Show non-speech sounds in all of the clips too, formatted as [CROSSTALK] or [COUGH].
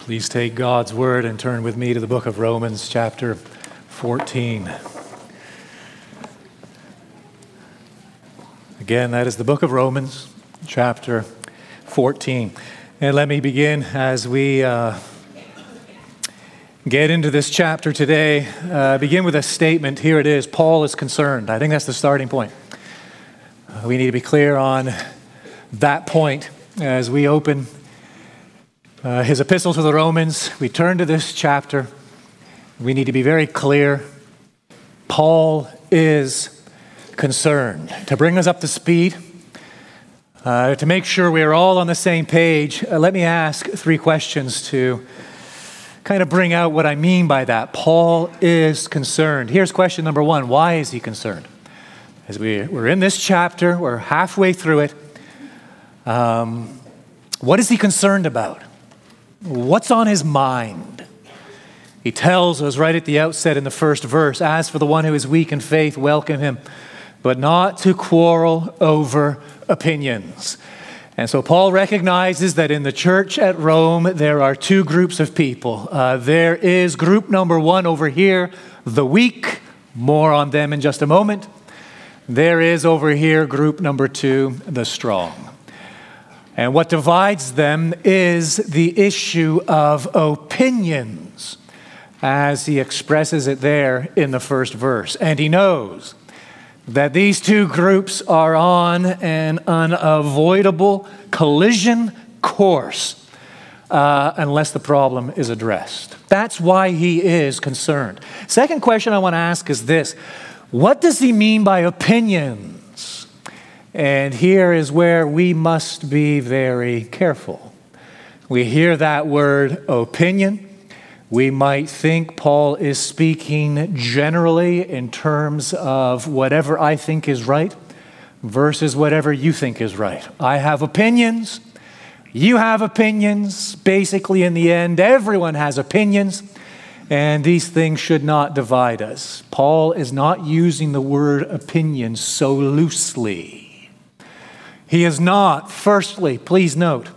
Please take God's word and turn with me to the book of Romans, chapter 14. Again, that is the book of Romans, chapter 14. And let me begin as we uh, get into this chapter today. Uh, begin with a statement. Here it is Paul is concerned. I think that's the starting point. Uh, we need to be clear on that point as we open uh, his epistle to the Romans. We turn to this chapter. We need to be very clear. Paul is concerned. To bring us up to speed, uh, to make sure we are all on the same page, uh, let me ask three questions to kind of bring out what I mean by that. Paul is concerned. Here's question number one Why is he concerned? As we, we're in this chapter, we're halfway through it. Um, what is he concerned about? What's on his mind? He tells us right at the outset in the first verse As for the one who is weak in faith, welcome him, but not to quarrel over opinions. And so Paul recognizes that in the church at Rome, there are two groups of people. Uh, there is group number one over here, the weak, more on them in just a moment. There is over here group number two, the strong. And what divides them is the issue of opinions, as he expresses it there in the first verse. And he knows that these two groups are on an unavoidable collision course uh, unless the problem is addressed. That's why he is concerned. Second question I want to ask is this What does he mean by opinion? And here is where we must be very careful. We hear that word opinion. We might think Paul is speaking generally in terms of whatever I think is right versus whatever you think is right. I have opinions. You have opinions. Basically, in the end, everyone has opinions, and these things should not divide us. Paul is not using the word opinion so loosely. He is not, firstly, please note,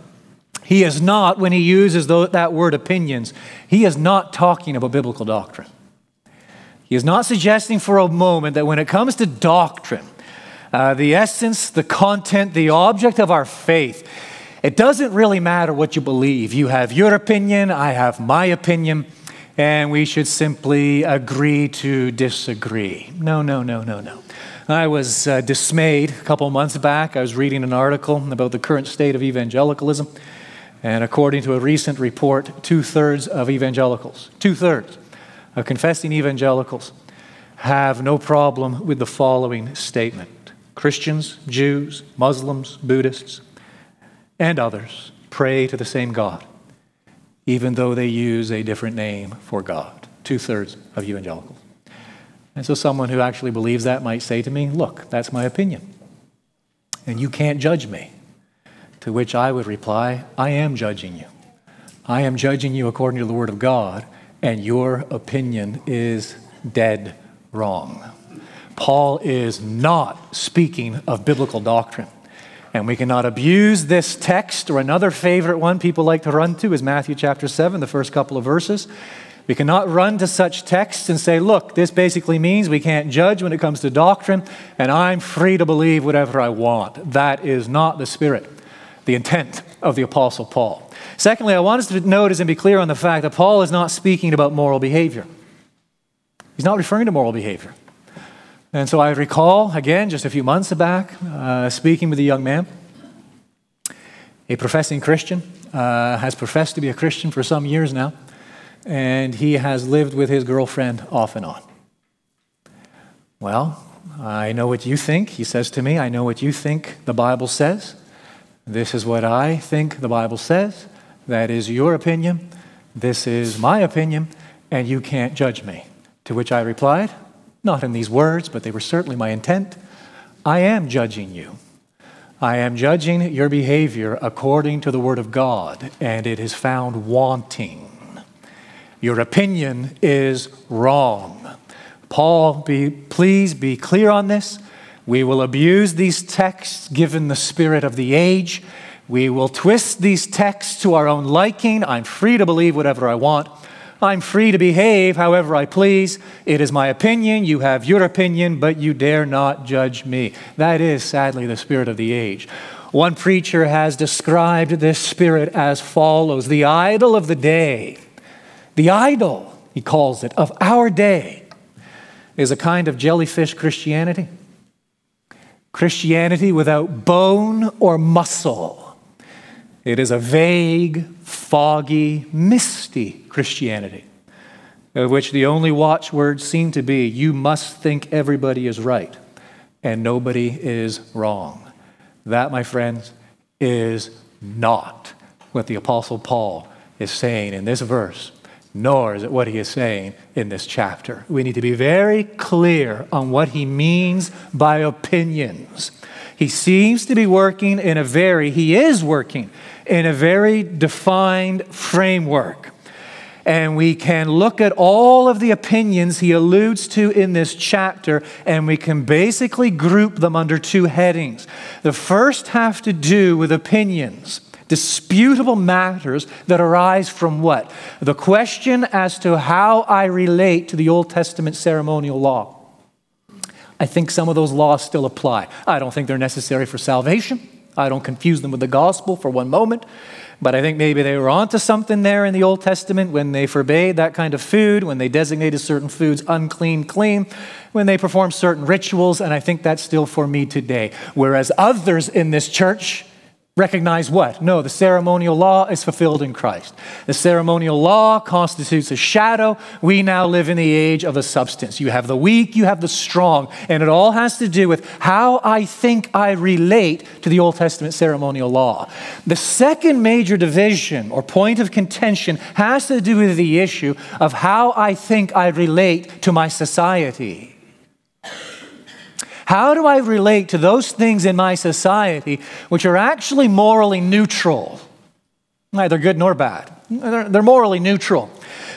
he is not, when he uses that word opinions, he is not talking about biblical doctrine. He is not suggesting for a moment that when it comes to doctrine, uh, the essence, the content, the object of our faith, it doesn't really matter what you believe. You have your opinion, I have my opinion, and we should simply agree to disagree. No, no, no, no, no. I was uh, dismayed a couple months back. I was reading an article about the current state of evangelicalism. And according to a recent report, two thirds of evangelicals, two thirds of confessing evangelicals, have no problem with the following statement Christians, Jews, Muslims, Buddhists, and others pray to the same God, even though they use a different name for God. Two thirds of evangelicals. And so someone who actually believes that might say to me, Look, that's my opinion. And you can't judge me. To which I would reply, I am judging you. I am judging you according to the Word of God, and your opinion is dead wrong. Paul is not speaking of biblical doctrine. And we cannot abuse this text, or another favorite one people like to run to is Matthew chapter 7, the first couple of verses. We cannot run to such texts and say, look, this basically means we can't judge when it comes to doctrine, and I'm free to believe whatever I want. That is not the spirit, the intent of the Apostle Paul. Secondly, I want us to notice and be clear on the fact that Paul is not speaking about moral behavior. He's not referring to moral behavior. And so I recall, again, just a few months back, uh, speaking with a young man, a professing Christian, uh, has professed to be a Christian for some years now and he has lived with his girlfriend off and on. Well, I know what you think. He says to me, I know what you think the Bible says. This is what I think the Bible says. That is your opinion. This is my opinion, and you can't judge me. To which I replied, not in these words, but they were certainly my intent. I am judging you. I am judging your behavior according to the Word of God, and it is found wanting. Your opinion is wrong. Paul, be, please be clear on this. We will abuse these texts given the spirit of the age. We will twist these texts to our own liking. I'm free to believe whatever I want. I'm free to behave however I please. It is my opinion. You have your opinion, but you dare not judge me. That is, sadly, the spirit of the age. One preacher has described this spirit as follows The idol of the day, the idol, he calls it, of our day, is a kind of jellyfish Christianity. Christianity without bone or muscle. It is a vague, foggy, misty Christianity, of which the only watchwords seem to be you must think everybody is right and nobody is wrong. That, my friends, is not what the Apostle Paul is saying in this verse, nor is it what he is saying in this chapter. We need to be very clear on what he means by opinions. He seems to be working in a very, he is working in a very defined framework. And we can look at all of the opinions he alludes to in this chapter, and we can basically group them under two headings. The first have to do with opinions, disputable matters that arise from what? The question as to how I relate to the Old Testament ceremonial law. I think some of those laws still apply. I don't think they're necessary for salvation. I don't confuse them with the gospel for one moment. But I think maybe they were onto something there in the Old Testament when they forbade that kind of food, when they designated certain foods unclean, clean, when they performed certain rituals, and I think that's still for me today. Whereas others in this church, recognize what? No, the ceremonial law is fulfilled in Christ. The ceremonial law constitutes a shadow. We now live in the age of a substance. You have the weak, you have the strong, and it all has to do with how I think I relate to the Old Testament ceremonial law. The second major division or point of contention has to do with the issue of how I think I relate to my society. How do I relate to those things in my society which are actually morally neutral? Neither good nor bad. They're, morally neutral.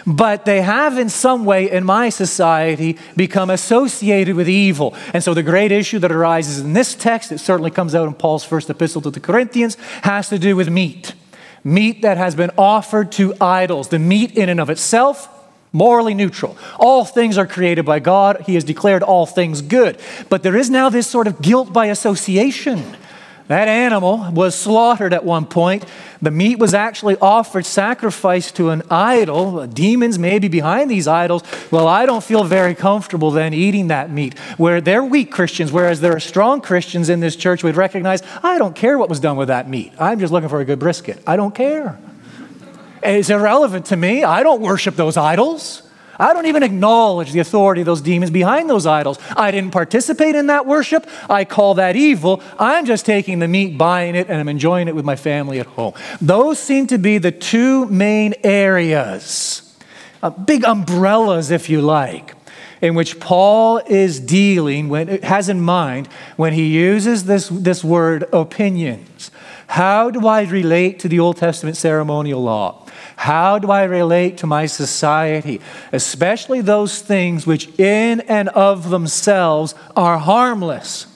But they have, in some way, in my society, become associated with evil. And so, the great issue that arises in this text, it certainly comes out in Paul's first epistle to the Corinthians, has to do with meat. Meat that has been offered to idols. The meat, in and of itself, morally neutral. All things are created by God. He has declared all things good. But there is now this sort of guilt by association. That animal was slaughtered at one point. The meat was actually offered, sacrifice to an idol. Demons may be behind these idols. Well, I don't feel very comfortable then eating that meat. Where they're weak Christians, whereas there are strong Christians in this church would recognize, I don't care what was done with that meat. I'm just looking for a good brisket. I don't care. It's irrelevant to me. I don't worship those idols. I don't even acknowledge the authority of those demons behind those idols. I didn't participate in that worship. I call that evil. I'm just taking the meat, buying it, and I'm enjoying it with my family at home. Those seem to be the two main areas, uh, big umbrellas, if you like, in which Paul is dealing, when, has in mind when he uses this, this word opinions. How do I relate to the Old Testament ceremonial law? How do I relate to my society, especially those things which in and of themselves are harmless?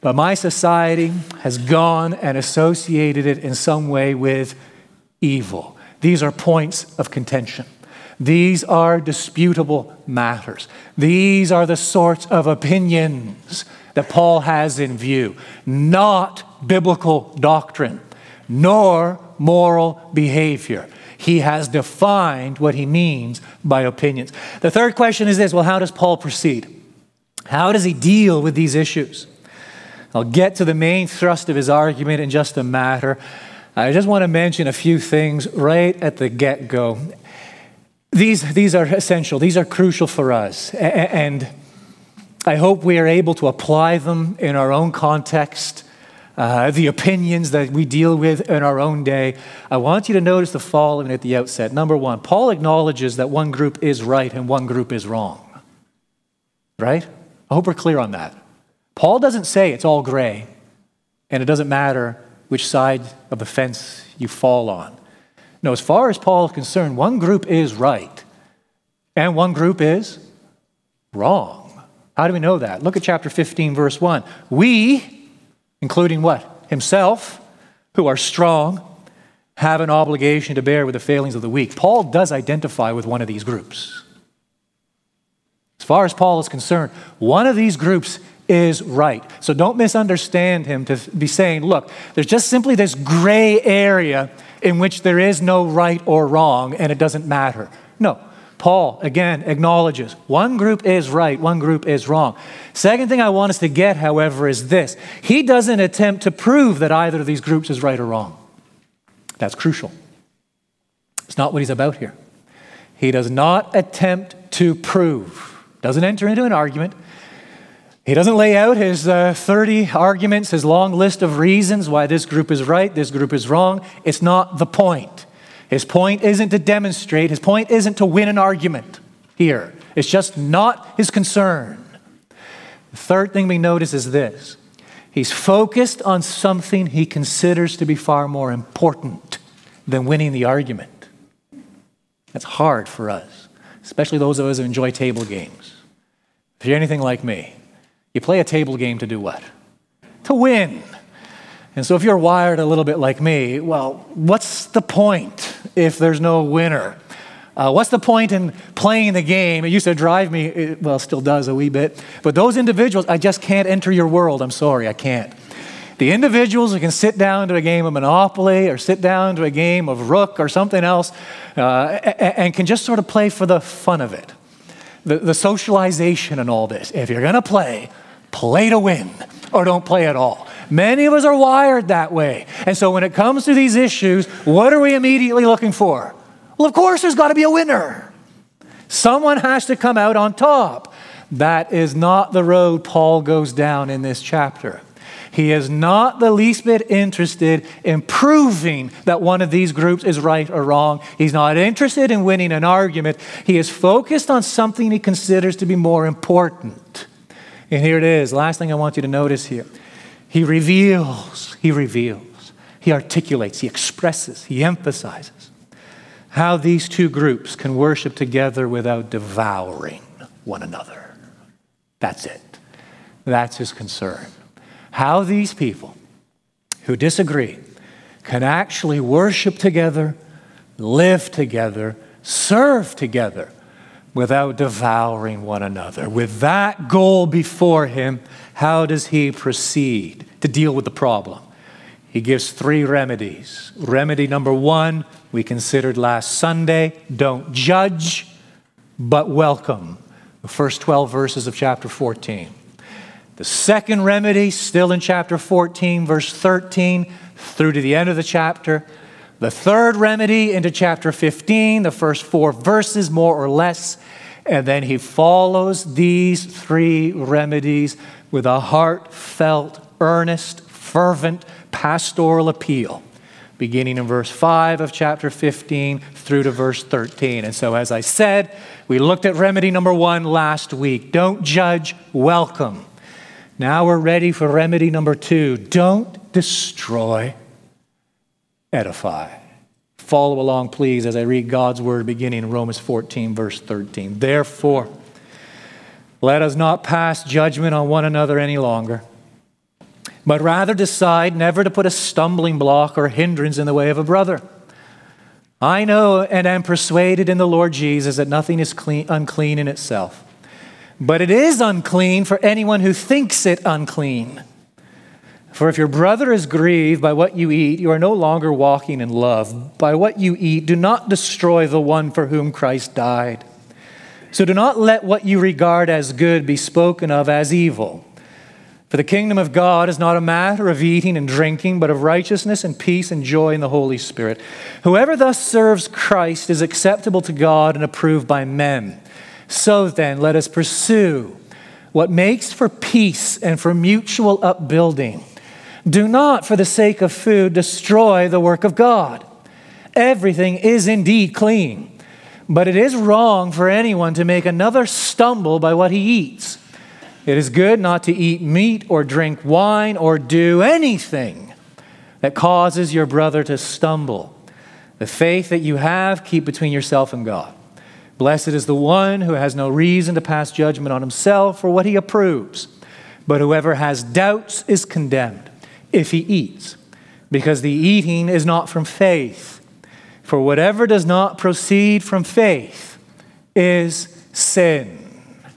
But my society has gone and associated it in some way with evil. These are points of contention. These are disputable matters. These are the sorts of opinions that Paul has in view, not biblical doctrine, nor moral behavior. He has defined what he means by opinions. The third question is this well, how does Paul proceed? How does he deal with these issues? I'll get to the main thrust of his argument in just a matter. I just want to mention a few things right at the get go. These, these are essential, these are crucial for us. And I hope we are able to apply them in our own context uh, the opinions that we deal with in our own day, I want you to notice the following at the outset. Number one, Paul acknowledges that one group is right and one group is wrong. Right? I hope we're clear on that. Paul doesn't say it's all gray and it doesn't matter which side of the fence you fall on. No, as far as Paul is concerned, one group is right and one group is wrong. How do we know that? Look at chapter 15, verse 1. We, including what? Himself, who are strong have an obligation to bear with the failings of the weak. Paul does identify with one of these groups. As far as Paul is concerned, one of these groups is right. So don't misunderstand him to be saying, look, there's just simply this gray area in which there is no right or wrong and it doesn't matter. No. Paul, again, acknowledges one group is right, one group is wrong. Second thing I want us to get, however, is this he doesn't attempt to prove that either of these groups is right or wrong. That's crucial. It's not what he's about here. He does not attempt to prove, doesn't enter into an argument. He doesn't lay out his uh, 30 arguments, his long list of reasons why this group is right, this group is wrong. It's not the point. His point isn't to demonstrate, his point isn't to win an argument here. It's just not his concern. The third thing we notice is this he's focused on something he considers to be far more important than winning the argument. That's hard for us, especially those of us who enjoy table games. If you're anything like me, you play a table game to do what? To win. And so if you're wired a little bit like me, well, what's the point if there's no winner? Uh, what's the point in playing the game? It used to drive me, it, well, still does a wee bit. But those individuals, I just can't enter your world. I'm sorry, I can't. The individuals who can sit down to a game of Monopoly or sit down to a game of Rook or something else uh, and can just sort of play for the fun of it, the, the socialization and all this. If you're going to play, play to win or don't play at all. Many of us are wired that way. And so when it comes to these issues, what are we immediately looking for? Well, of course, there's got to be a winner. Someone has to come out on top. That is not the road Paul goes down in this chapter. He is not the least bit interested in proving that one of these groups is right or wrong. He's not interested in winning an argument. He is focused on something he considers to be more important. And here it is. Last thing I want you to notice here. He reveals, he reveals, he articulates, he expresses, he emphasizes how these two groups can worship together without devouring one another. That's it. That's his concern. How these people who disagree can actually worship together, live together, serve together without devouring one another. With that goal before him, how does he proceed to deal with the problem? He gives three remedies. Remedy number one, we considered last Sunday don't judge, but welcome. The first 12 verses of chapter 14. The second remedy, still in chapter 14, verse 13, through to the end of the chapter. The third remedy into chapter 15, the first four verses, more or less. And then he follows these three remedies with a heartfelt, earnest, fervent pastoral appeal, beginning in verse 5 of chapter 15 through to verse 13. And so, as I said, we looked at remedy number one last week don't judge, welcome. Now we're ready for remedy number two don't destroy, edify. Follow along, please, as I read God's word beginning in Romans 14, verse 13. Therefore, let us not pass judgment on one another any longer, but rather decide never to put a stumbling block or hindrance in the way of a brother. I know and am persuaded in the Lord Jesus that nothing is clean, unclean in itself, but it is unclean for anyone who thinks it unclean. For if your brother is grieved by what you eat, you are no longer walking in love. By what you eat, do not destroy the one for whom Christ died. So do not let what you regard as good be spoken of as evil. For the kingdom of God is not a matter of eating and drinking, but of righteousness and peace and joy in the Holy Spirit. Whoever thus serves Christ is acceptable to God and approved by men. So then, let us pursue what makes for peace and for mutual upbuilding. Do not, for the sake of food, destroy the work of God. Everything is indeed clean, but it is wrong for anyone to make another stumble by what he eats. It is good not to eat meat or drink wine or do anything that causes your brother to stumble. The faith that you have, keep between yourself and God. Blessed is the one who has no reason to pass judgment on himself for what he approves, but whoever has doubts is condemned if he eats, because the eating is not from faith. For whatever does not proceed from faith is sin.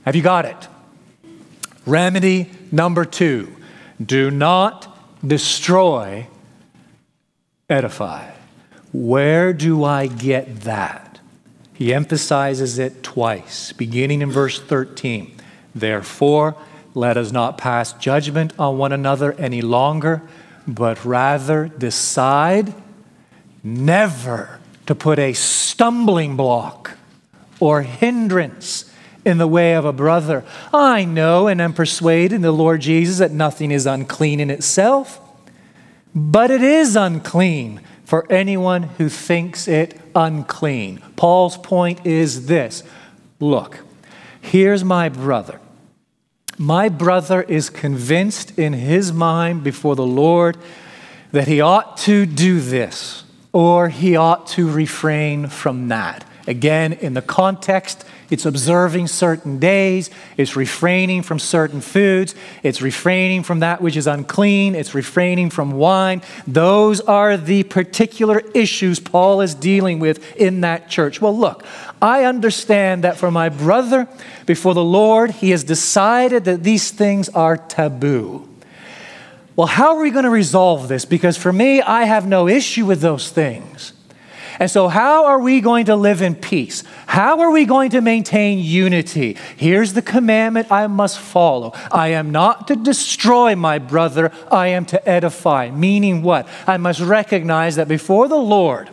Have you got it? Remedy number two do not destroy, edify. Where do I get that? He emphasizes it twice, beginning in verse 13. Therefore, let us not pass judgment on one another any longer, but rather decide never to put a stumbling block or hindrance in the way of a brother. I know and am persuaded in the Lord Jesus that nothing is unclean in itself, but it is unclean for anyone who thinks it unclean. Paul's point is this look, here's my brother. My brother is convinced in his mind before the Lord that he ought to do this or he ought to refrain from that. Again, in the context it's observing certain days. It's refraining from certain foods. It's refraining from that which is unclean. It's refraining from wine. Those are the particular issues Paul is dealing with in that church. Well, look, I understand that for my brother before the Lord, he has decided that these things are taboo. Well, how are we going to resolve this? Because for me, I have no issue with those things. And so, how are we going to live in peace? How are we going to maintain unity? Here's the commandment I must follow I am not to destroy my brother, I am to edify. Meaning what? I must recognize that before the Lord,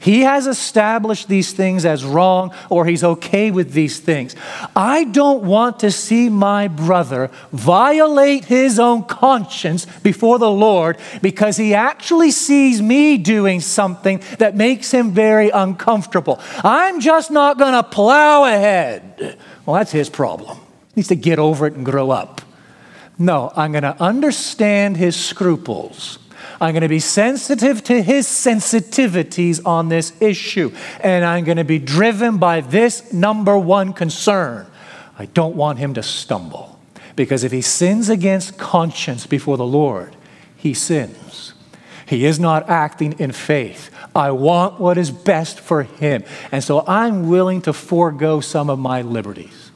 he has established these things as wrong or he's okay with these things. I don't want to see my brother violate his own conscience before the Lord because he actually sees me doing something that makes him very uncomfortable. I'm just not going to plow ahead. Well, that's his problem. He needs to get over it and grow up. No, I'm going to understand his scruples. I'm going to be sensitive to his sensitivities on this issue. And I'm going to be driven by this number one concern. I don't want him to stumble. Because if he sins against conscience before the Lord, he sins. He is not acting in faith. I want what is best for him. And so I'm willing to forego some of my liberties.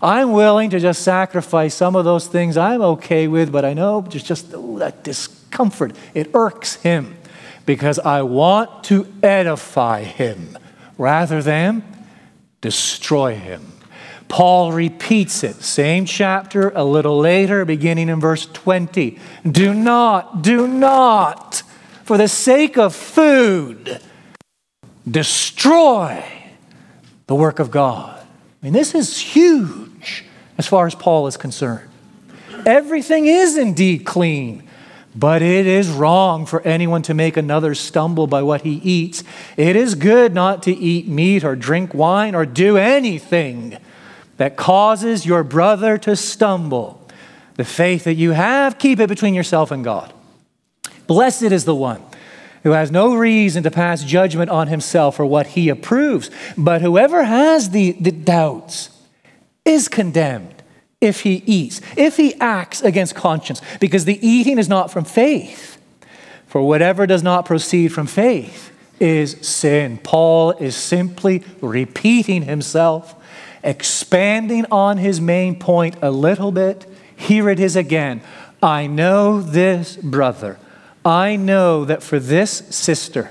I'm willing to just sacrifice some of those things I'm okay with, but I know there's just that discomfort. It irks him because I want to edify him rather than destroy him. Paul repeats it, same chapter, a little later, beginning in verse 20. Do not, do not, for the sake of food, destroy the work of God. I mean, this is huge as far as Paul is concerned. Everything is indeed clean, but it is wrong for anyone to make another stumble by what he eats. It is good not to eat meat or drink wine or do anything that causes your brother to stumble. The faith that you have, keep it between yourself and God. Blessed is the one who has no reason to pass judgment on himself or what he approves. But whoever has the, the doubts, is condemned if he eats, if he acts against conscience, because the eating is not from faith. For whatever does not proceed from faith is sin. Paul is simply repeating himself, expanding on his main point a little bit. Here it is again. I know this brother. I know that for this sister,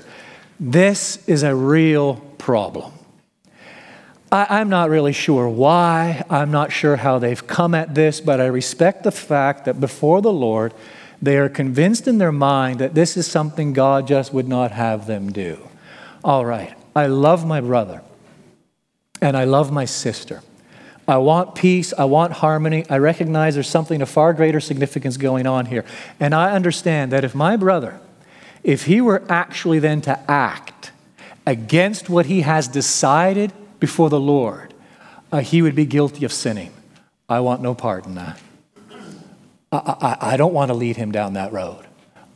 this is a real problem. I, am not really sure why. I'm not sure how they've come at this, but I respect the fact that before the Lord, they are convinced in their mind that this is something God just would not have them do. All right, I love my brother and I love my sister. I want peace. I want harmony. I recognize there's something of far greater significance going on here. And I understand that if my brother, if he were actually then to act against what he has decided before the Lord, uh, he would be guilty of sinning. I want no part in that. I, I, I don't want to lead him down that road.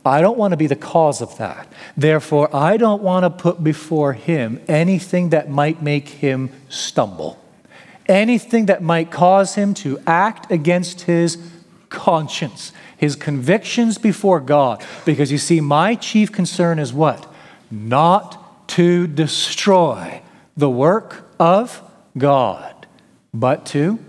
I don't want to be the cause of that. Therefore, I don't want to put before him anything that might make him stumble, anything that might cause him to act against his conscience. his convictions before God. Because you see, my chief concern is what? Not to destroy the work of God, but to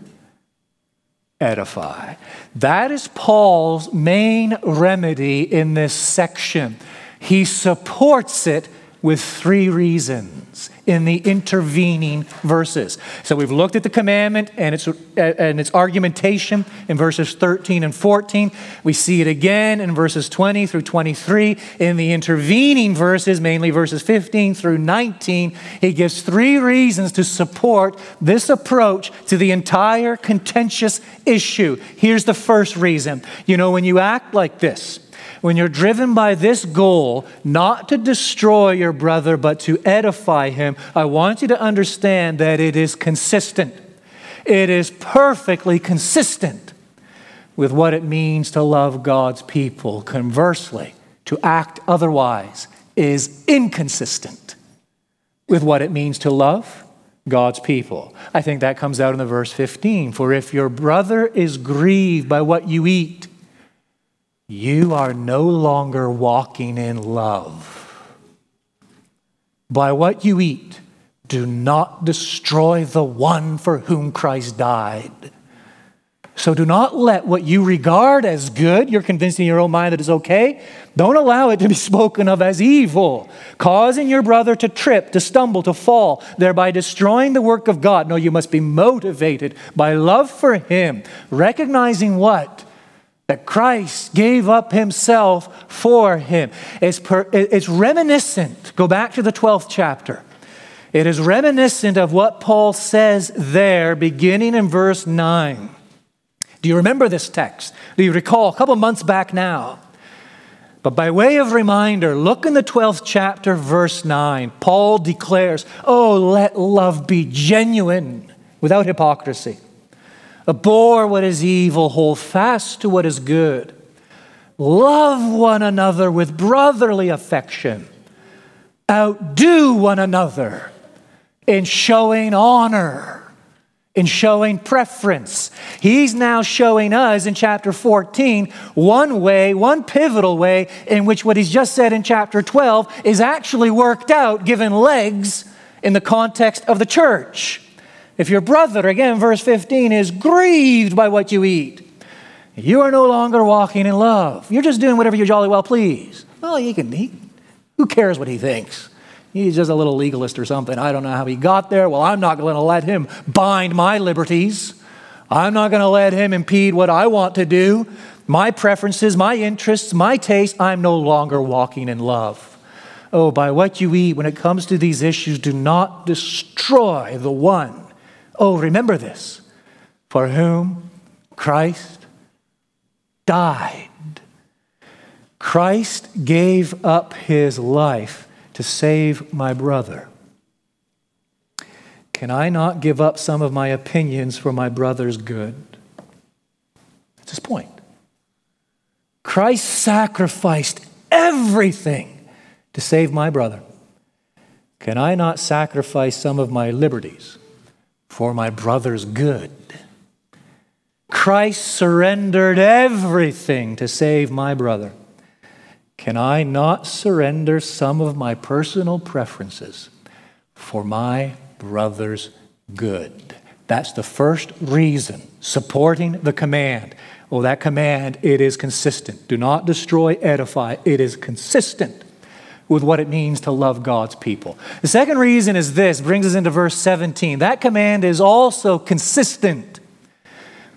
edify. That is Paul's main remedy in this section. He supports it with three reasons in the intervening verses. So we've looked at the commandment and its, and its argumentation in verses 13 and 14. We see it again in verses 20 through 23. In the intervening verses, mainly verses 15 through 19, he gives three reasons to support this approach to the entire contentious issue. Here's the first reason. You know, when you act like this, when you're driven by this goal, not to destroy your brother, but to edify him, I want you to understand that it is consistent. It is perfectly consistent with what it means to love God's people. Conversely, to act otherwise is inconsistent with what it means to love God's people. I think that comes out in the verse 15. For if your brother is grieved by what you eat, you are no longer walking in love. By what you eat, do not destroy the one for whom Christ died. So do not let what you regard as good, you're convinced in your own mind that it's okay, don't allow it to be [LAUGHS] spoken of as evil, causing your brother to trip, to stumble, to fall, thereby destroying the work of God. No, you must be motivated by love for him, recognizing what? That Christ gave up himself for him. It's, per, it's reminiscent. Go back to the 12th chapter. It is reminiscent of what Paul says there, beginning in verse 9. Do you remember this text? Do you recall? A couple months back now. But by way of reminder, look in the 12th chapter, verse 9. Paul declares, Oh, let love be genuine without hypocrisy. Abhor what is evil, hold fast to what is good. Love one another with brotherly affection. Outdo one another in showing honor, in showing preference. He's now showing us in chapter 14 one way, one pivotal way in which what he's just said in chapter 12 is actually worked out, given legs in the context of the church. If your brother, again, verse 15, is grieved by what you eat, you are no longer walking in love. You're just doing whatever you jolly well please. Well, he can, he, who cares what he thinks? He's just a little legalist or something. I don't know how he got there. Well, I'm not going to let him bind my liberties. I'm not going to let him impede what I want to do. My preferences, my interests, my taste, I'm no longer walking in love. Oh, by what you eat, when it comes to these issues, do not destroy the one Oh, remember this for whom Christ died. Christ gave up his life to save my brother. Can I not give up some of my opinions for my brother's good? That's his point. Christ sacrificed everything to save my brother. Can I not sacrifice some of my liberties for my brother's good. Christ surrendered everything to save my brother. Can I not surrender some of my personal preferences for my brother's good? That's the first reason supporting the command. Oh, that command, it is consistent. Do not destroy, edify. It is consistent with what it means to love God's people. The second reason is this brings us into verse 17. That command is also consistent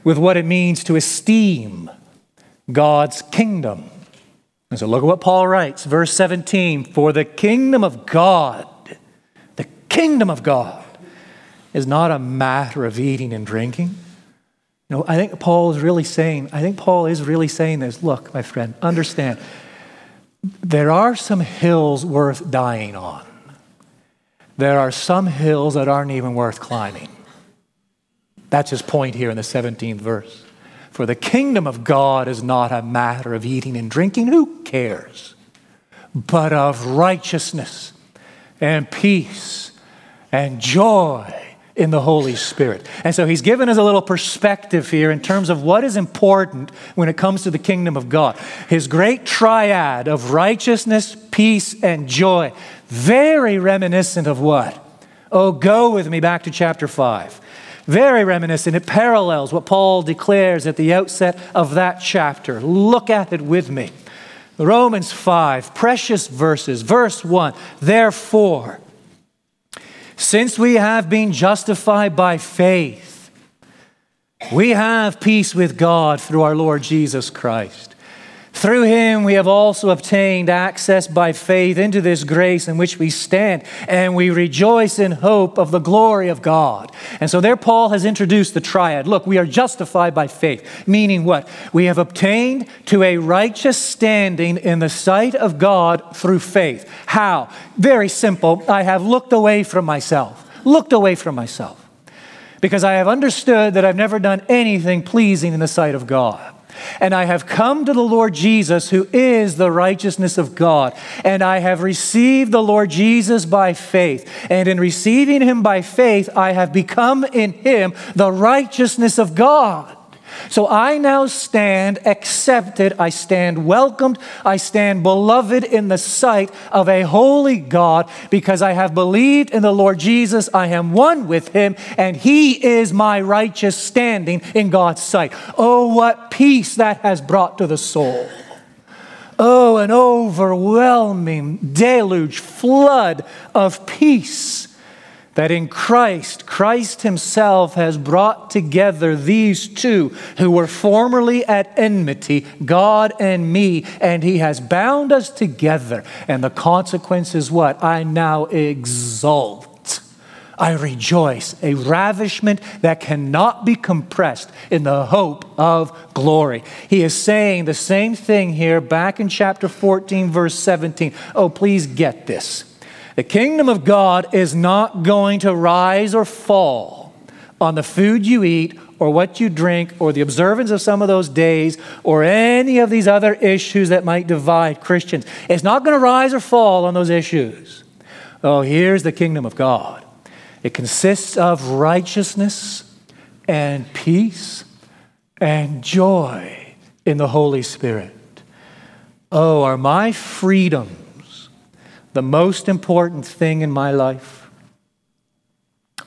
with what it means to esteem God's kingdom. And so look at what Paul writes, verse 17 For the kingdom of God, the kingdom of God, is not a matter of eating and drinking. No, I think Paul is really saying, I think Paul is really saying this. Look, my friend, understand there are some hills worth dying on. There are some hills that aren't even worth climbing. That's his point here in the 17th verse. For the kingdom of God is not a matter of eating and drinking, who cares? But of righteousness and peace and joy in the Holy Spirit. And so he's given us a little perspective here in terms of what is important when it comes to the kingdom of God. His great triad of righteousness, peace, and joy, very reminiscent of what? Oh, go with me back to chapter 5. Very reminiscent. It parallels what Paul declares at the outset of that chapter. Look at it with me. Romans 5, precious verses. Verse 1 Therefore, since we have been justified by faith, we have peace with God through our Lord Jesus Christ. Through him we have also obtained access by faith into this grace in which we stand, and we rejoice in hope of the glory of God. And so there Paul has introduced the triad. Look, we are justified by faith, meaning what? We have obtained to a righteous standing in the sight of God through faith. How? Very simple. I have looked away from myself, looked away from myself, because I have understood that I've never done anything pleasing in the sight of God. And I have come to the Lord Jesus, who is the righteousness of God. And I have received the Lord Jesus by faith. And in receiving him by faith, I have become in him the righteousness of God. So I now stand accepted, I stand welcomed, I stand beloved in the sight of a holy God because I have believed in the Lord Jesus. I am one with him, and he is my righteous standing in God's sight. Oh, what peace that has brought to the soul! Oh, an overwhelming deluge, flood of peace that in Christ, Christ Himself has brought together these two who were formerly at enmity, God and me, and He has bound us together. And the consequence is what? I now exult. I rejoice, a ravishment that cannot be compressed in the hope of glory. He is saying the same thing here back in chapter 14, verse 17. Oh, please get this. The kingdom of God is not going to rise or fall on the food you eat or what you drink or the observance of some of those days or any of these other issues that might divide Christians. It's not going to rise or fall on those issues. Oh, here's the kingdom of God it consists of righteousness and peace and joy in the Holy Spirit. Oh, are my freedom the most important thing in my life?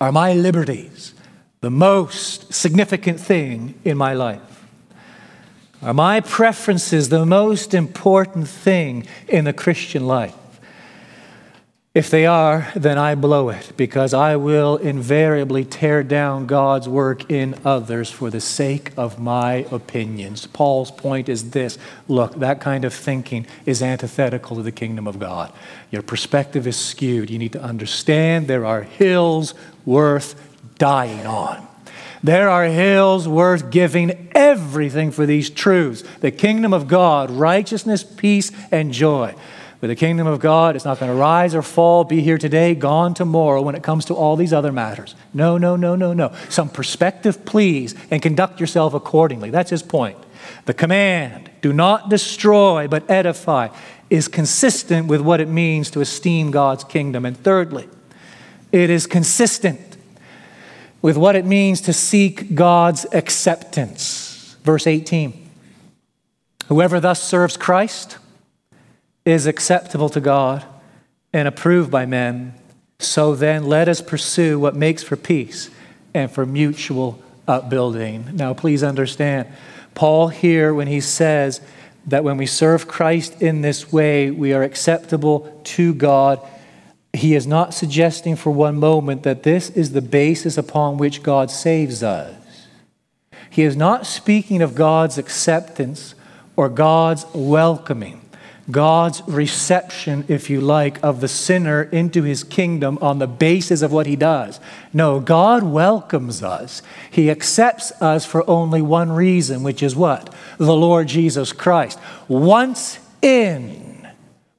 Are my liberties the most significant thing in my life? Are my preferences the most important thing in the Christian life? If they are, then I blow it because I will invariably tear down God's work in others for the sake of my opinions. Paul's point is this look, that kind of thinking is antithetical to the kingdom of God. Your perspective is skewed. You need to understand there are hills worth dying on. There are hills worth giving everything for these truths the kingdom of God, righteousness, peace, and joy. But the kingdom of God is not going to rise or fall, be here today, gone tomorrow when it comes to all these other matters. No, no, no, no, no. Some perspective, please, and conduct yourself accordingly. That's his point. The command, do not destroy but edify, is consistent with what it means to esteem God's kingdom. And thirdly, it is consistent with what it means to seek God's acceptance. Verse 18 Whoever thus serves Christ, is acceptable to God and approved by men. So then, let us pursue what makes for peace and for mutual upbuilding. Now, please understand, Paul here, when he says that when we serve Christ in this way, we are acceptable to God, he is not suggesting for one moment that this is the basis upon which God saves us. He is not speaking of God's acceptance or God's welcoming. God's reception, if you like, of the sinner into his kingdom on the basis of what he does. No, God welcomes us. He accepts us for only one reason, which is what? The Lord Jesus Christ. Once in,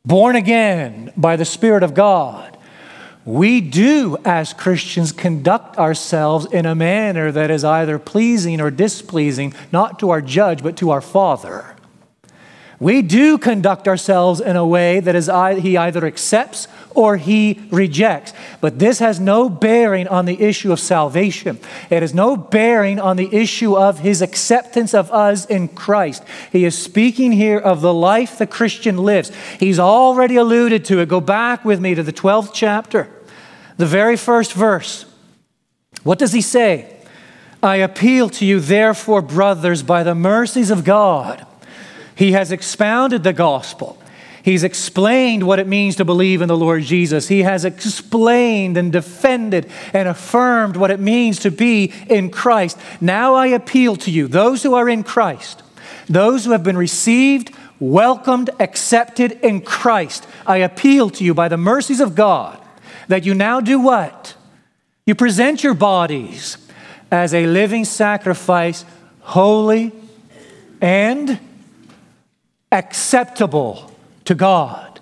born again by the Spirit of God, we do, as Christians, conduct ourselves in a manner that is either pleasing or displeasing, not to our judge, but to our Father. We do conduct ourselves in a way that is he either accepts or he rejects. But this has no bearing on the issue of salvation. It has no bearing on the issue of his acceptance of us in Christ. He is speaking here of the life the Christian lives. He's already alluded to it. Go back with me to the 12th chapter, the very first verse. What does he say? I appeal to you, therefore, brothers, by the mercies of God he has expounded the gospel. He's explained what it means to believe in the Lord Jesus. He has explained and defended and affirmed what it means to be in Christ. Now I appeal to you, those who are in Christ, those who have been received, welcomed, accepted in Christ. I appeal to you by the mercies of God that you now do what? You present your bodies as a living sacrifice, holy and acceptable to God,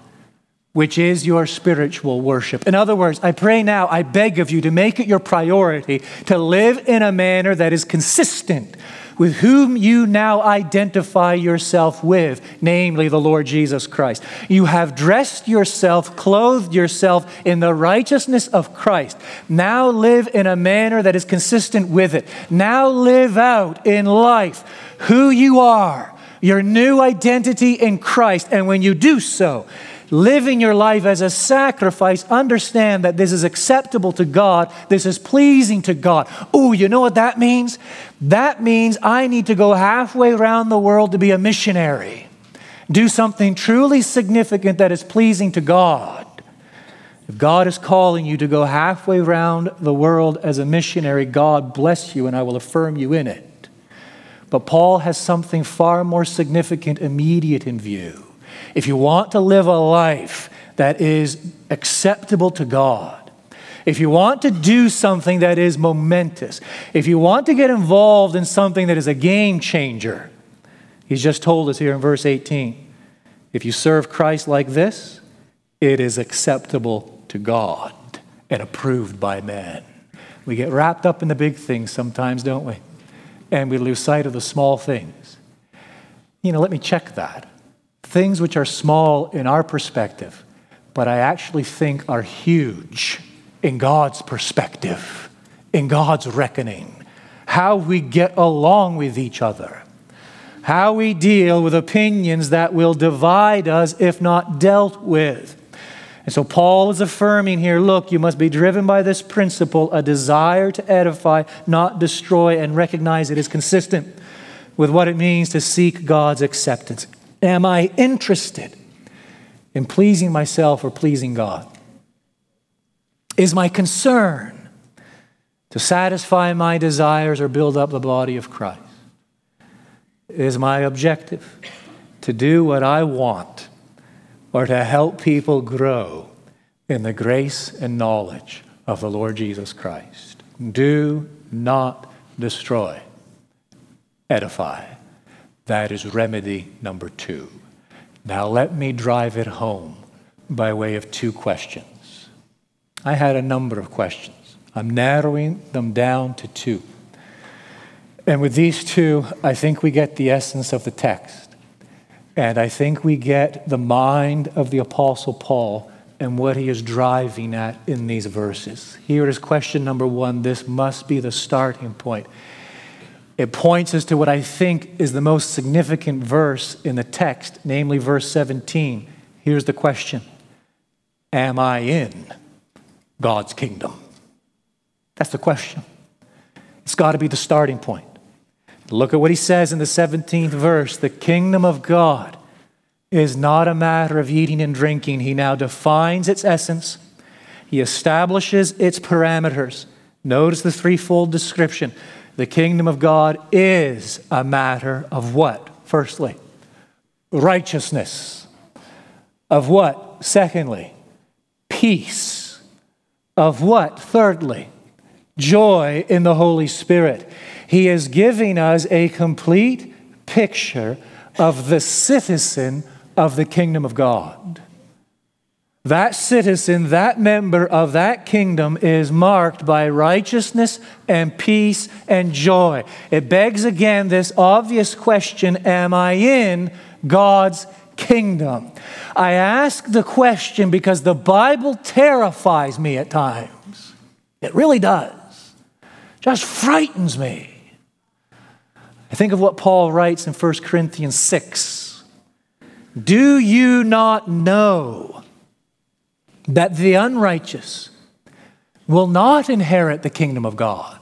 which is your spiritual worship. In other words, I pray now, I beg of you to make it your priority to live in a manner that is consistent with whom you now identify yourself with, namely the Lord Jesus Christ. You have dressed yourself, clothed yourself in the righteousness of Christ. Now live in a manner that is consistent with it. Now live out in life who you are your new identity in Christ. And when you do so, living your life as a sacrifice, understand that this is acceptable to God, this is pleasing to God. Oh, you know what that means? That means I need to go halfway around the world to be a missionary, do something truly significant that is pleasing to God. If God is calling you to go halfway around the world as a missionary, God bless you and I will affirm you in it. But Paul has something far more significant, immediate in view. If you want to live a life that is acceptable to God, if you want to do something that is momentous, if you want to get involved in something that is a game changer, he's just told us here in verse 18 if you serve Christ like this, it is acceptable to God and approved by men. We get wrapped up in the big things sometimes, don't we? And we lose sight of the small things. You know, let me check that. Things which are small in our perspective, but I actually think are huge in God's perspective, in God's reckoning. How we get along with each other, how we deal with opinions that will divide us if not dealt with. And so Paul is affirming here look, you must be driven by this principle, a desire to edify, not destroy, and recognize it is consistent with what it means to seek God's acceptance. Am I interested in pleasing myself or pleasing God? Is my concern to satisfy my desires or build up the body of Christ? Is my objective to do what I want? Or to help people grow in the grace and knowledge of the Lord Jesus Christ. Do not destroy, edify. That is remedy number two. Now, let me drive it home by way of two questions. I had a number of questions. I'm narrowing them down to two. And with these two, I think we get the essence of the text. And I think we get the mind of the Apostle Paul and what he is driving at in these verses. Here is question number one. This must be the starting point. It points us to what I think is the most significant verse in the text, namely verse 17. Here's the question Am I in God's kingdom? That's the question. It's got to be the starting point. Look at what he says in the 17th verse the kingdom of God is not a matter of eating and drinking. He now defines its essence, he establishes its parameters. Notice the threefold description. The kingdom of God is a matter of what? Firstly, righteousness. Of what? Secondly, peace. Of what? Thirdly, joy in the Holy Spirit. He is giving us a complete picture of the citizen of the kingdom of God. That citizen, that member of that kingdom is marked by righteousness and peace and joy. It begs again this obvious question Am I in God's kingdom. I ask the question because the Bible terrifies me at times. It really does. Just frightens me. I think of what Paul writes in 1 Corinthians 6. Do you not know that the unrighteous will not inherit the kingdom of God?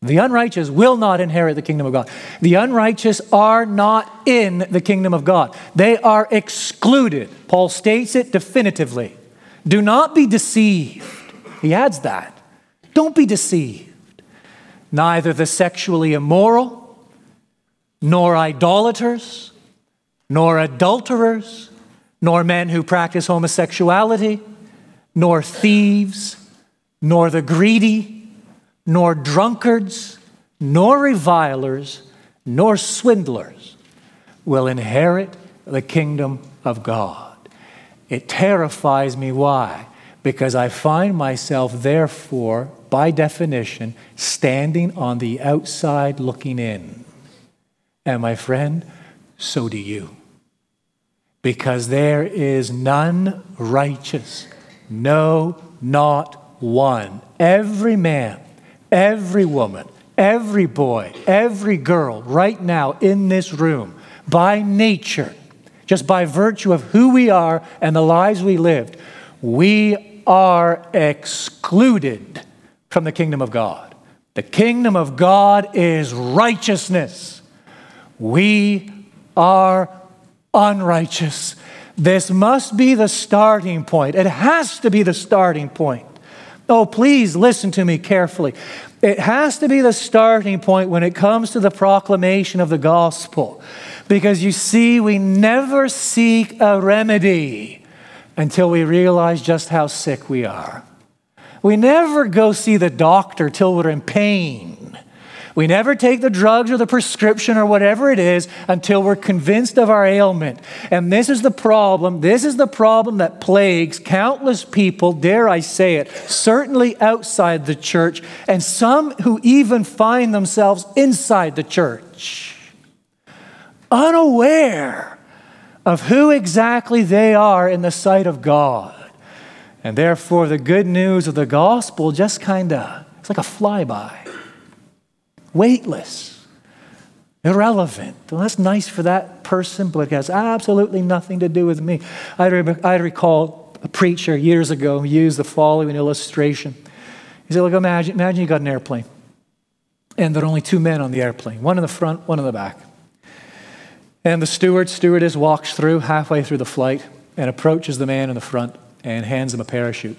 The unrighteous will not inherit the kingdom of God. The unrighteous are not in the kingdom of God. They are excluded. Paul states it definitively. Do not be deceived. He adds that. Don't be deceived. Neither the sexually immoral, nor idolaters, nor adulterers, nor men who practice homosexuality, nor thieves, nor the greedy nor drunkards, nor revilers, nor swindlers will inherit the kingdom of God. It terrifies me. Why? Because I find myself, therefore, by definition, standing on the outside looking in. And my friend, so do you. Because there is none righteous, no, not one. Every man every woman, every boy, every girl right now in this room, by nature, just by virtue of who we are and the lives we lived, we are excluded from the kingdom of God. The kingdom of God is righteousness. We are unrighteous. This must be the starting point. It has to be the starting point. Oh, please listen to me carefully. It has to be the starting point when it comes to the proclamation of the gospel. Because you see, we never seek a remedy until we realize just how sick we are. We never go see the doctor till we're in pain. We never take the drugs or the prescription or whatever it is until we're convinced of our ailment. And this is the problem. This is the problem that plagues countless people, dare I say it, certainly outside the church, and some who even find themselves inside the church, unaware of who exactly they are in the sight of God. And therefore, the good news of the gospel just kind of, it's like a flyby weightless, irrelevant. Well, that's nice for that person, but it has absolutely nothing to do with me. I, I recall a preacher years ago used the following illustration. He said, Look, imagine, imagine you got an airplane, and there are only two men on the airplane one in the front, one in the back. And the steward, stewardess walks through halfway through the flight and approaches the man in the front and hands him a parachute.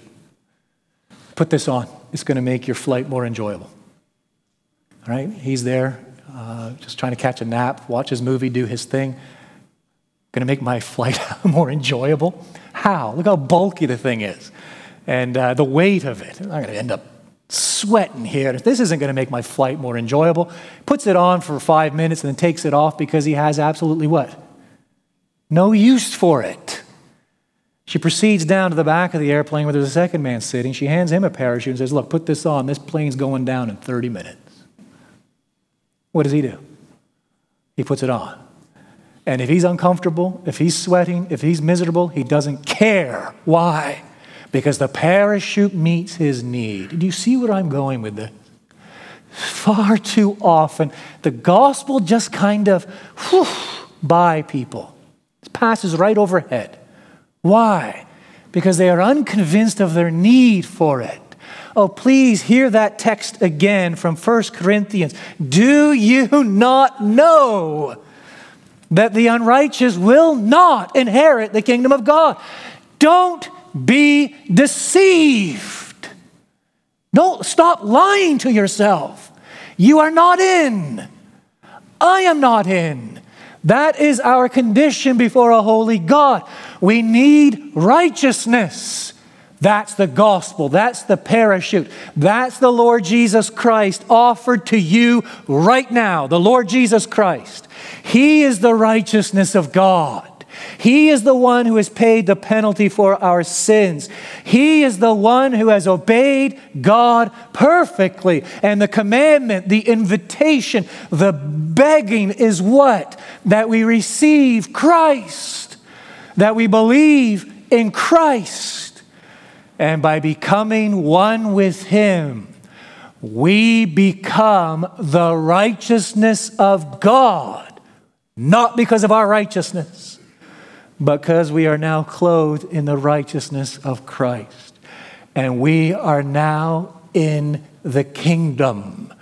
Put this on, it's going to make your flight more enjoyable right? He's there uh, just trying to catch a nap, watch his movie, do his thing. Going to make my [LAUGHS] flight [LAUGHS] more enjoyable. How? Look how bulky the thing is. And uh, the weight of it. I'm going to end up sweating here. This isn't going to make my flight more enjoyable. Puts it on for five minutes and then takes it off because he has absolutely what? No use for it. She proceeds down to the back of the airplane where there's a second man sitting. She hands him a parachute and says, Look, put this on. This plane's going down in 30 minutes. What does he do? He puts it on. And if he's uncomfortable, if he's sweating, if he's miserable, he doesn't care. Why? Because the parachute meets his need. Do you see where I'm going with this? Far too often, the gospel just kind of whew, by people. It passes right overhead. Why? Because they are unconvinced of their need for it. Oh, please hear that text again from 1 Corinthians. Do you not know that the unrighteous will not inherit the kingdom of God? Don't be deceived. Don't stop lying to yourself. You are not in. I am not in. That is our condition before a holy God. We need righteousness. That's the gospel. That's the parachute. That's the Lord Jesus Christ offered to you right now. The Lord Jesus Christ. He is the righteousness of God. He is the one who has paid the penalty for our sins. He is the one who has obeyed God perfectly. And the commandment, the invitation, the begging is what? That we receive Christ, that we believe in Christ. And by becoming one with Him, we become the righteousness of God, not because of our righteousness, but because we are now clothed in the righteousness of Christ. And we are now in the kingdom,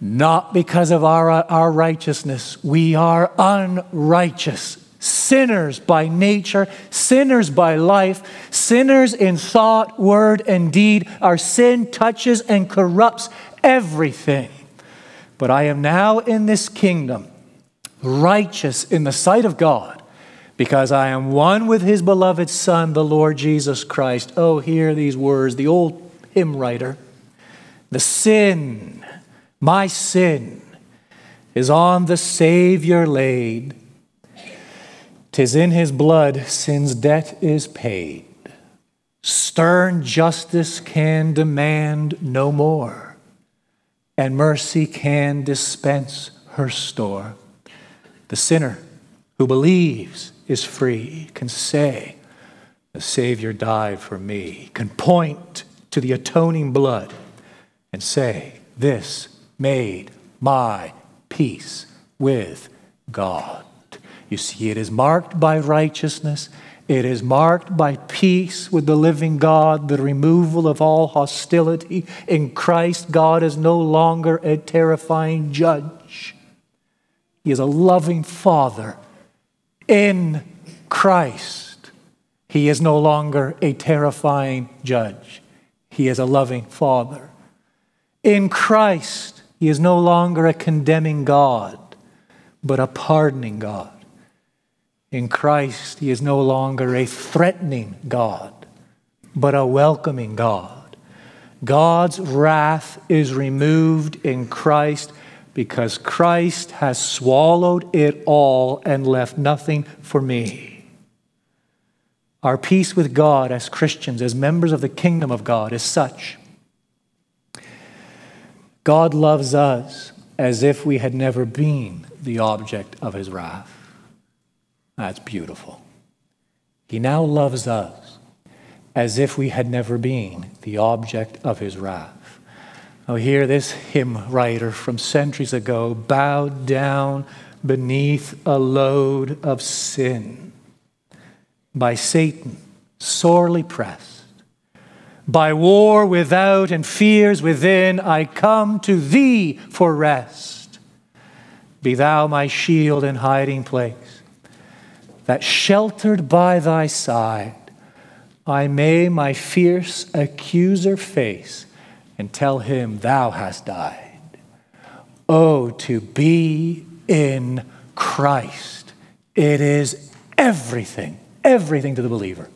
not because of our, our righteousness. We are unrighteous sinners by nature, sinners by life, sinners in thought, word, and deed. Our sin touches and corrupts everything. But I am now in this kingdom, righteous in the sight of God, because I am one with his beloved Son, the Lord Jesus Christ. Oh, hear these words, the old hymn writer. The sin, my sin, is on the Savior laid. Tis in his blood sin's debt is paid. Stern justice can demand no more, and mercy can dispense her store. The sinner who believes is free, can say, The Savior died for me, can point to the atoning blood and say, This made my peace with God. You see, it is marked by righteousness. It is marked by peace with the living God, the removal of all hostility. In Christ, God is no longer a terrifying judge. He is a loving Father. In Christ, He is no longer a terrifying judge. He is a loving Father. In Christ, He is no longer a condemning God, but a pardoning God. In Christ, He is no longer a threatening God, but a welcoming God. God's wrath is removed in Christ because Christ has swallowed it all and left nothing for me. Our peace with God as Christians, as members of the kingdom of God, is such. God loves us as if we had never been the object of his wrath. That's beautiful. He now loves us as if we had never been the object of his wrath. Oh, hear this hymn writer from centuries ago bowed down beneath a load of sin by Satan, sorely pressed. By war without and fears within, I come to thee for rest. Be thou my shield and hiding place that sheltered by thy side, I may my fierce accuser face and tell him, Thou hast died. Oh, to be in Christ. It is everything, everything to the believer.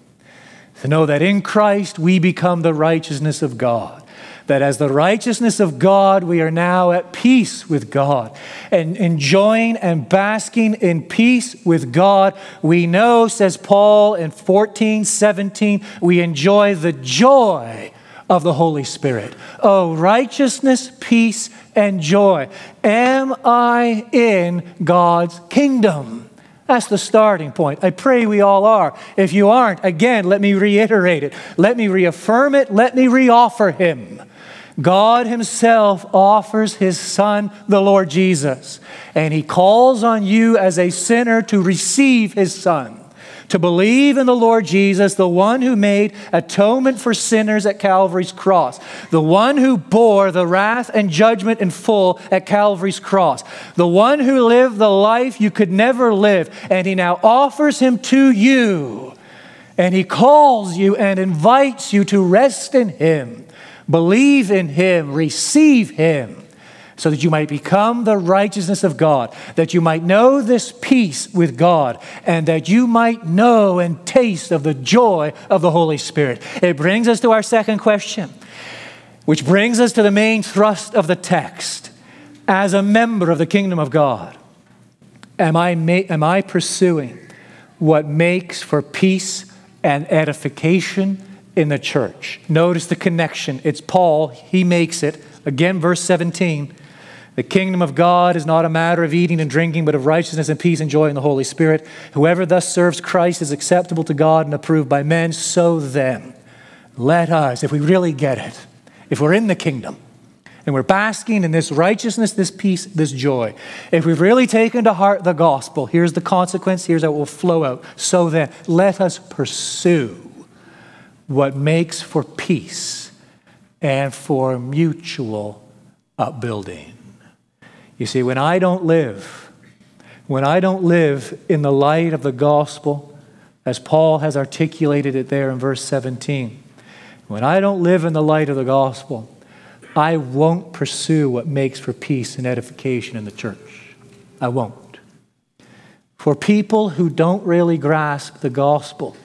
To know that in Christ we become the righteousness of God that as the righteousness of God, we are now at peace with God. And enjoying and basking in peace with God, we know, says Paul in 14, 17, we enjoy the joy of the Holy Spirit. Oh, righteousness, peace, and joy. Am I in God's kingdom? That's the starting point. I pray we all are. If you aren't, again, let me reiterate it. Let me reaffirm it. Let me reoffer Him. God Himself offers His Son, the Lord Jesus, and He calls on you as a sinner to receive His Son, to believe in the Lord Jesus, the one who made atonement for sinners at Calvary's cross, the one who bore the wrath and judgment in full at Calvary's cross, the one who lived the life you could never live, and He now offers Him to you. And he calls you and invites you to rest in him Believe in him, receive him, so that you might become the righteousness of God, that you might know this peace with God, and that you might know and taste of the joy of the Holy Spirit. It brings us to our second question, which brings us to the main thrust of the text. As a member of the kingdom of God, am I, am I pursuing what makes for peace and edification in the church. Notice the connection. It's Paul, he makes it. Again, verse 17. The kingdom of God is not a matter of eating and drinking, but of righteousness and peace and joy in the Holy Spirit. Whoever thus serves Christ is acceptable to God and approved by men. So then, let us, if we really get it, if we're in the kingdom, and we're basking in this righteousness, this peace, this joy. If we've really taken to heart the gospel, here's the consequence, here's how it will flow out. So then, let us pursue what makes for peace and for mutual upbuilding. You see, when I don't live, when I don't live in the light of the gospel, as Paul has articulated it there in verse 17, when I don't live in the light of the gospel, I won't pursue what makes for peace and edification in the church. I won't. For people who don't really grasp the gospel,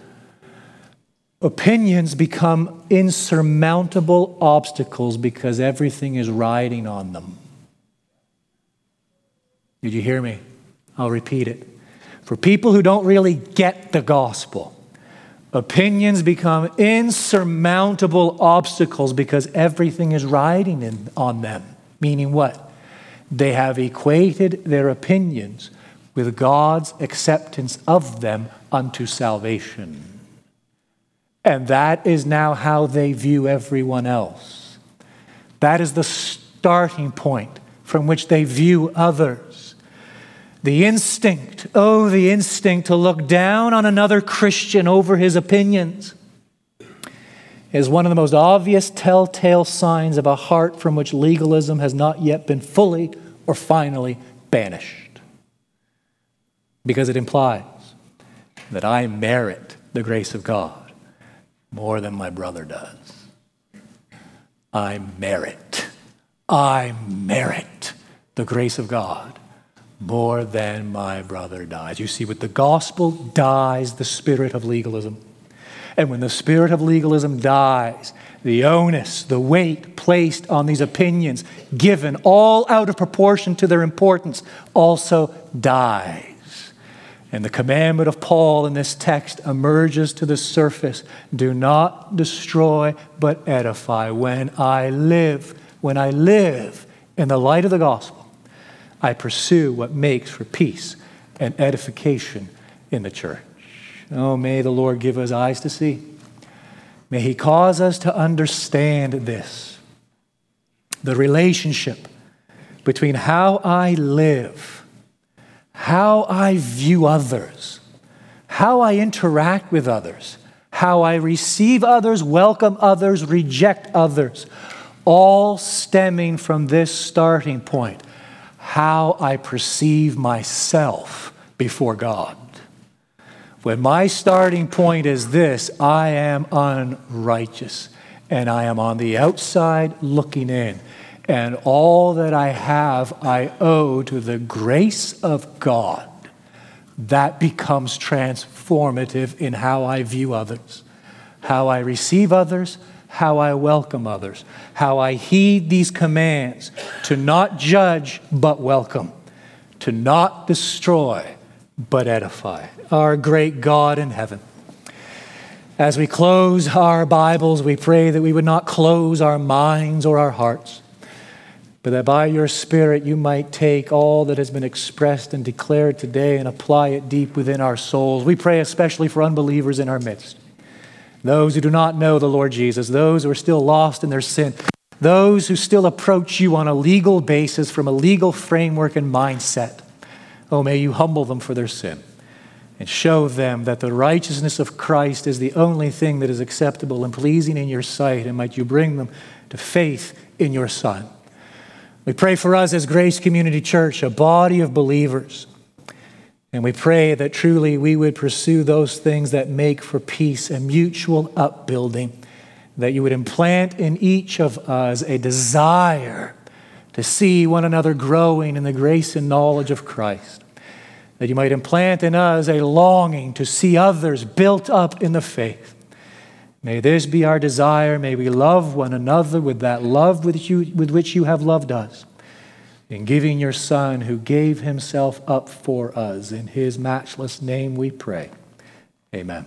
opinions become insurmountable obstacles because everything is riding on them. Did you hear me? I'll repeat it. For people who don't really get the gospel, Opinions become insurmountable obstacles because everything is riding in, on them. Meaning what? They have equated their opinions with God's acceptance of them unto salvation. And that is now how they view everyone else. That is the starting point from which they view others. The instinct, oh, the instinct to look down on another Christian over his opinions is one of the most obvious telltale signs of a heart from which legalism has not yet been fully or finally banished. Because it implies that I merit the grace of God more than my brother does. I merit, I merit the grace of God more than my brother dies. You see, with the gospel dies the spirit of legalism. And when the spirit of legalism dies, the onus, the weight placed on these opinions, given all out of proportion to their importance, also dies. And the commandment of Paul in this text emerges to the surface do not destroy, but edify. When I live, when I live in the light of the gospel, I pursue what makes for peace and edification in the church. Oh, may the Lord give us eyes to see. May He cause us to understand this the relationship between how I live, how I view others, how I interact with others, how I receive others, welcome others, reject others, all stemming from this starting point how I perceive myself before God. When my starting point is this, I am unrighteous and I am on the outside looking in. And all that I have, I owe to the grace of God. That becomes transformative in how I view others, how I receive others, how I welcome others, how I heed these commands to not judge but welcome, to not destroy but edify. Our great God in heaven. As we close our Bibles, we pray that we would not close our minds or our hearts, but that by your Spirit you might take all that has been expressed and declared today and apply it deep within our souls. We pray especially for unbelievers in our midst those who do not know the Lord Jesus, those who are still lost in their sin, those who still approach you on a legal basis from a legal framework and mindset. Oh, may you humble them for their sin and show them that the righteousness of Christ is the only thing that is acceptable and pleasing in your sight, and might you bring them to faith in your Son. We pray for us as Grace Community Church, a body of believers and we pray that truly we would pursue those things that make for peace and mutual upbuilding, that you would implant in each of us a desire to see one another growing in the grace and knowledge of Christ, that you might implant in us a longing to see others built up in the faith. May this be our desire. May we love one another with that love with, you, with which you have loved us in giving your Son who gave himself up for us. In his matchless name we pray. Amen.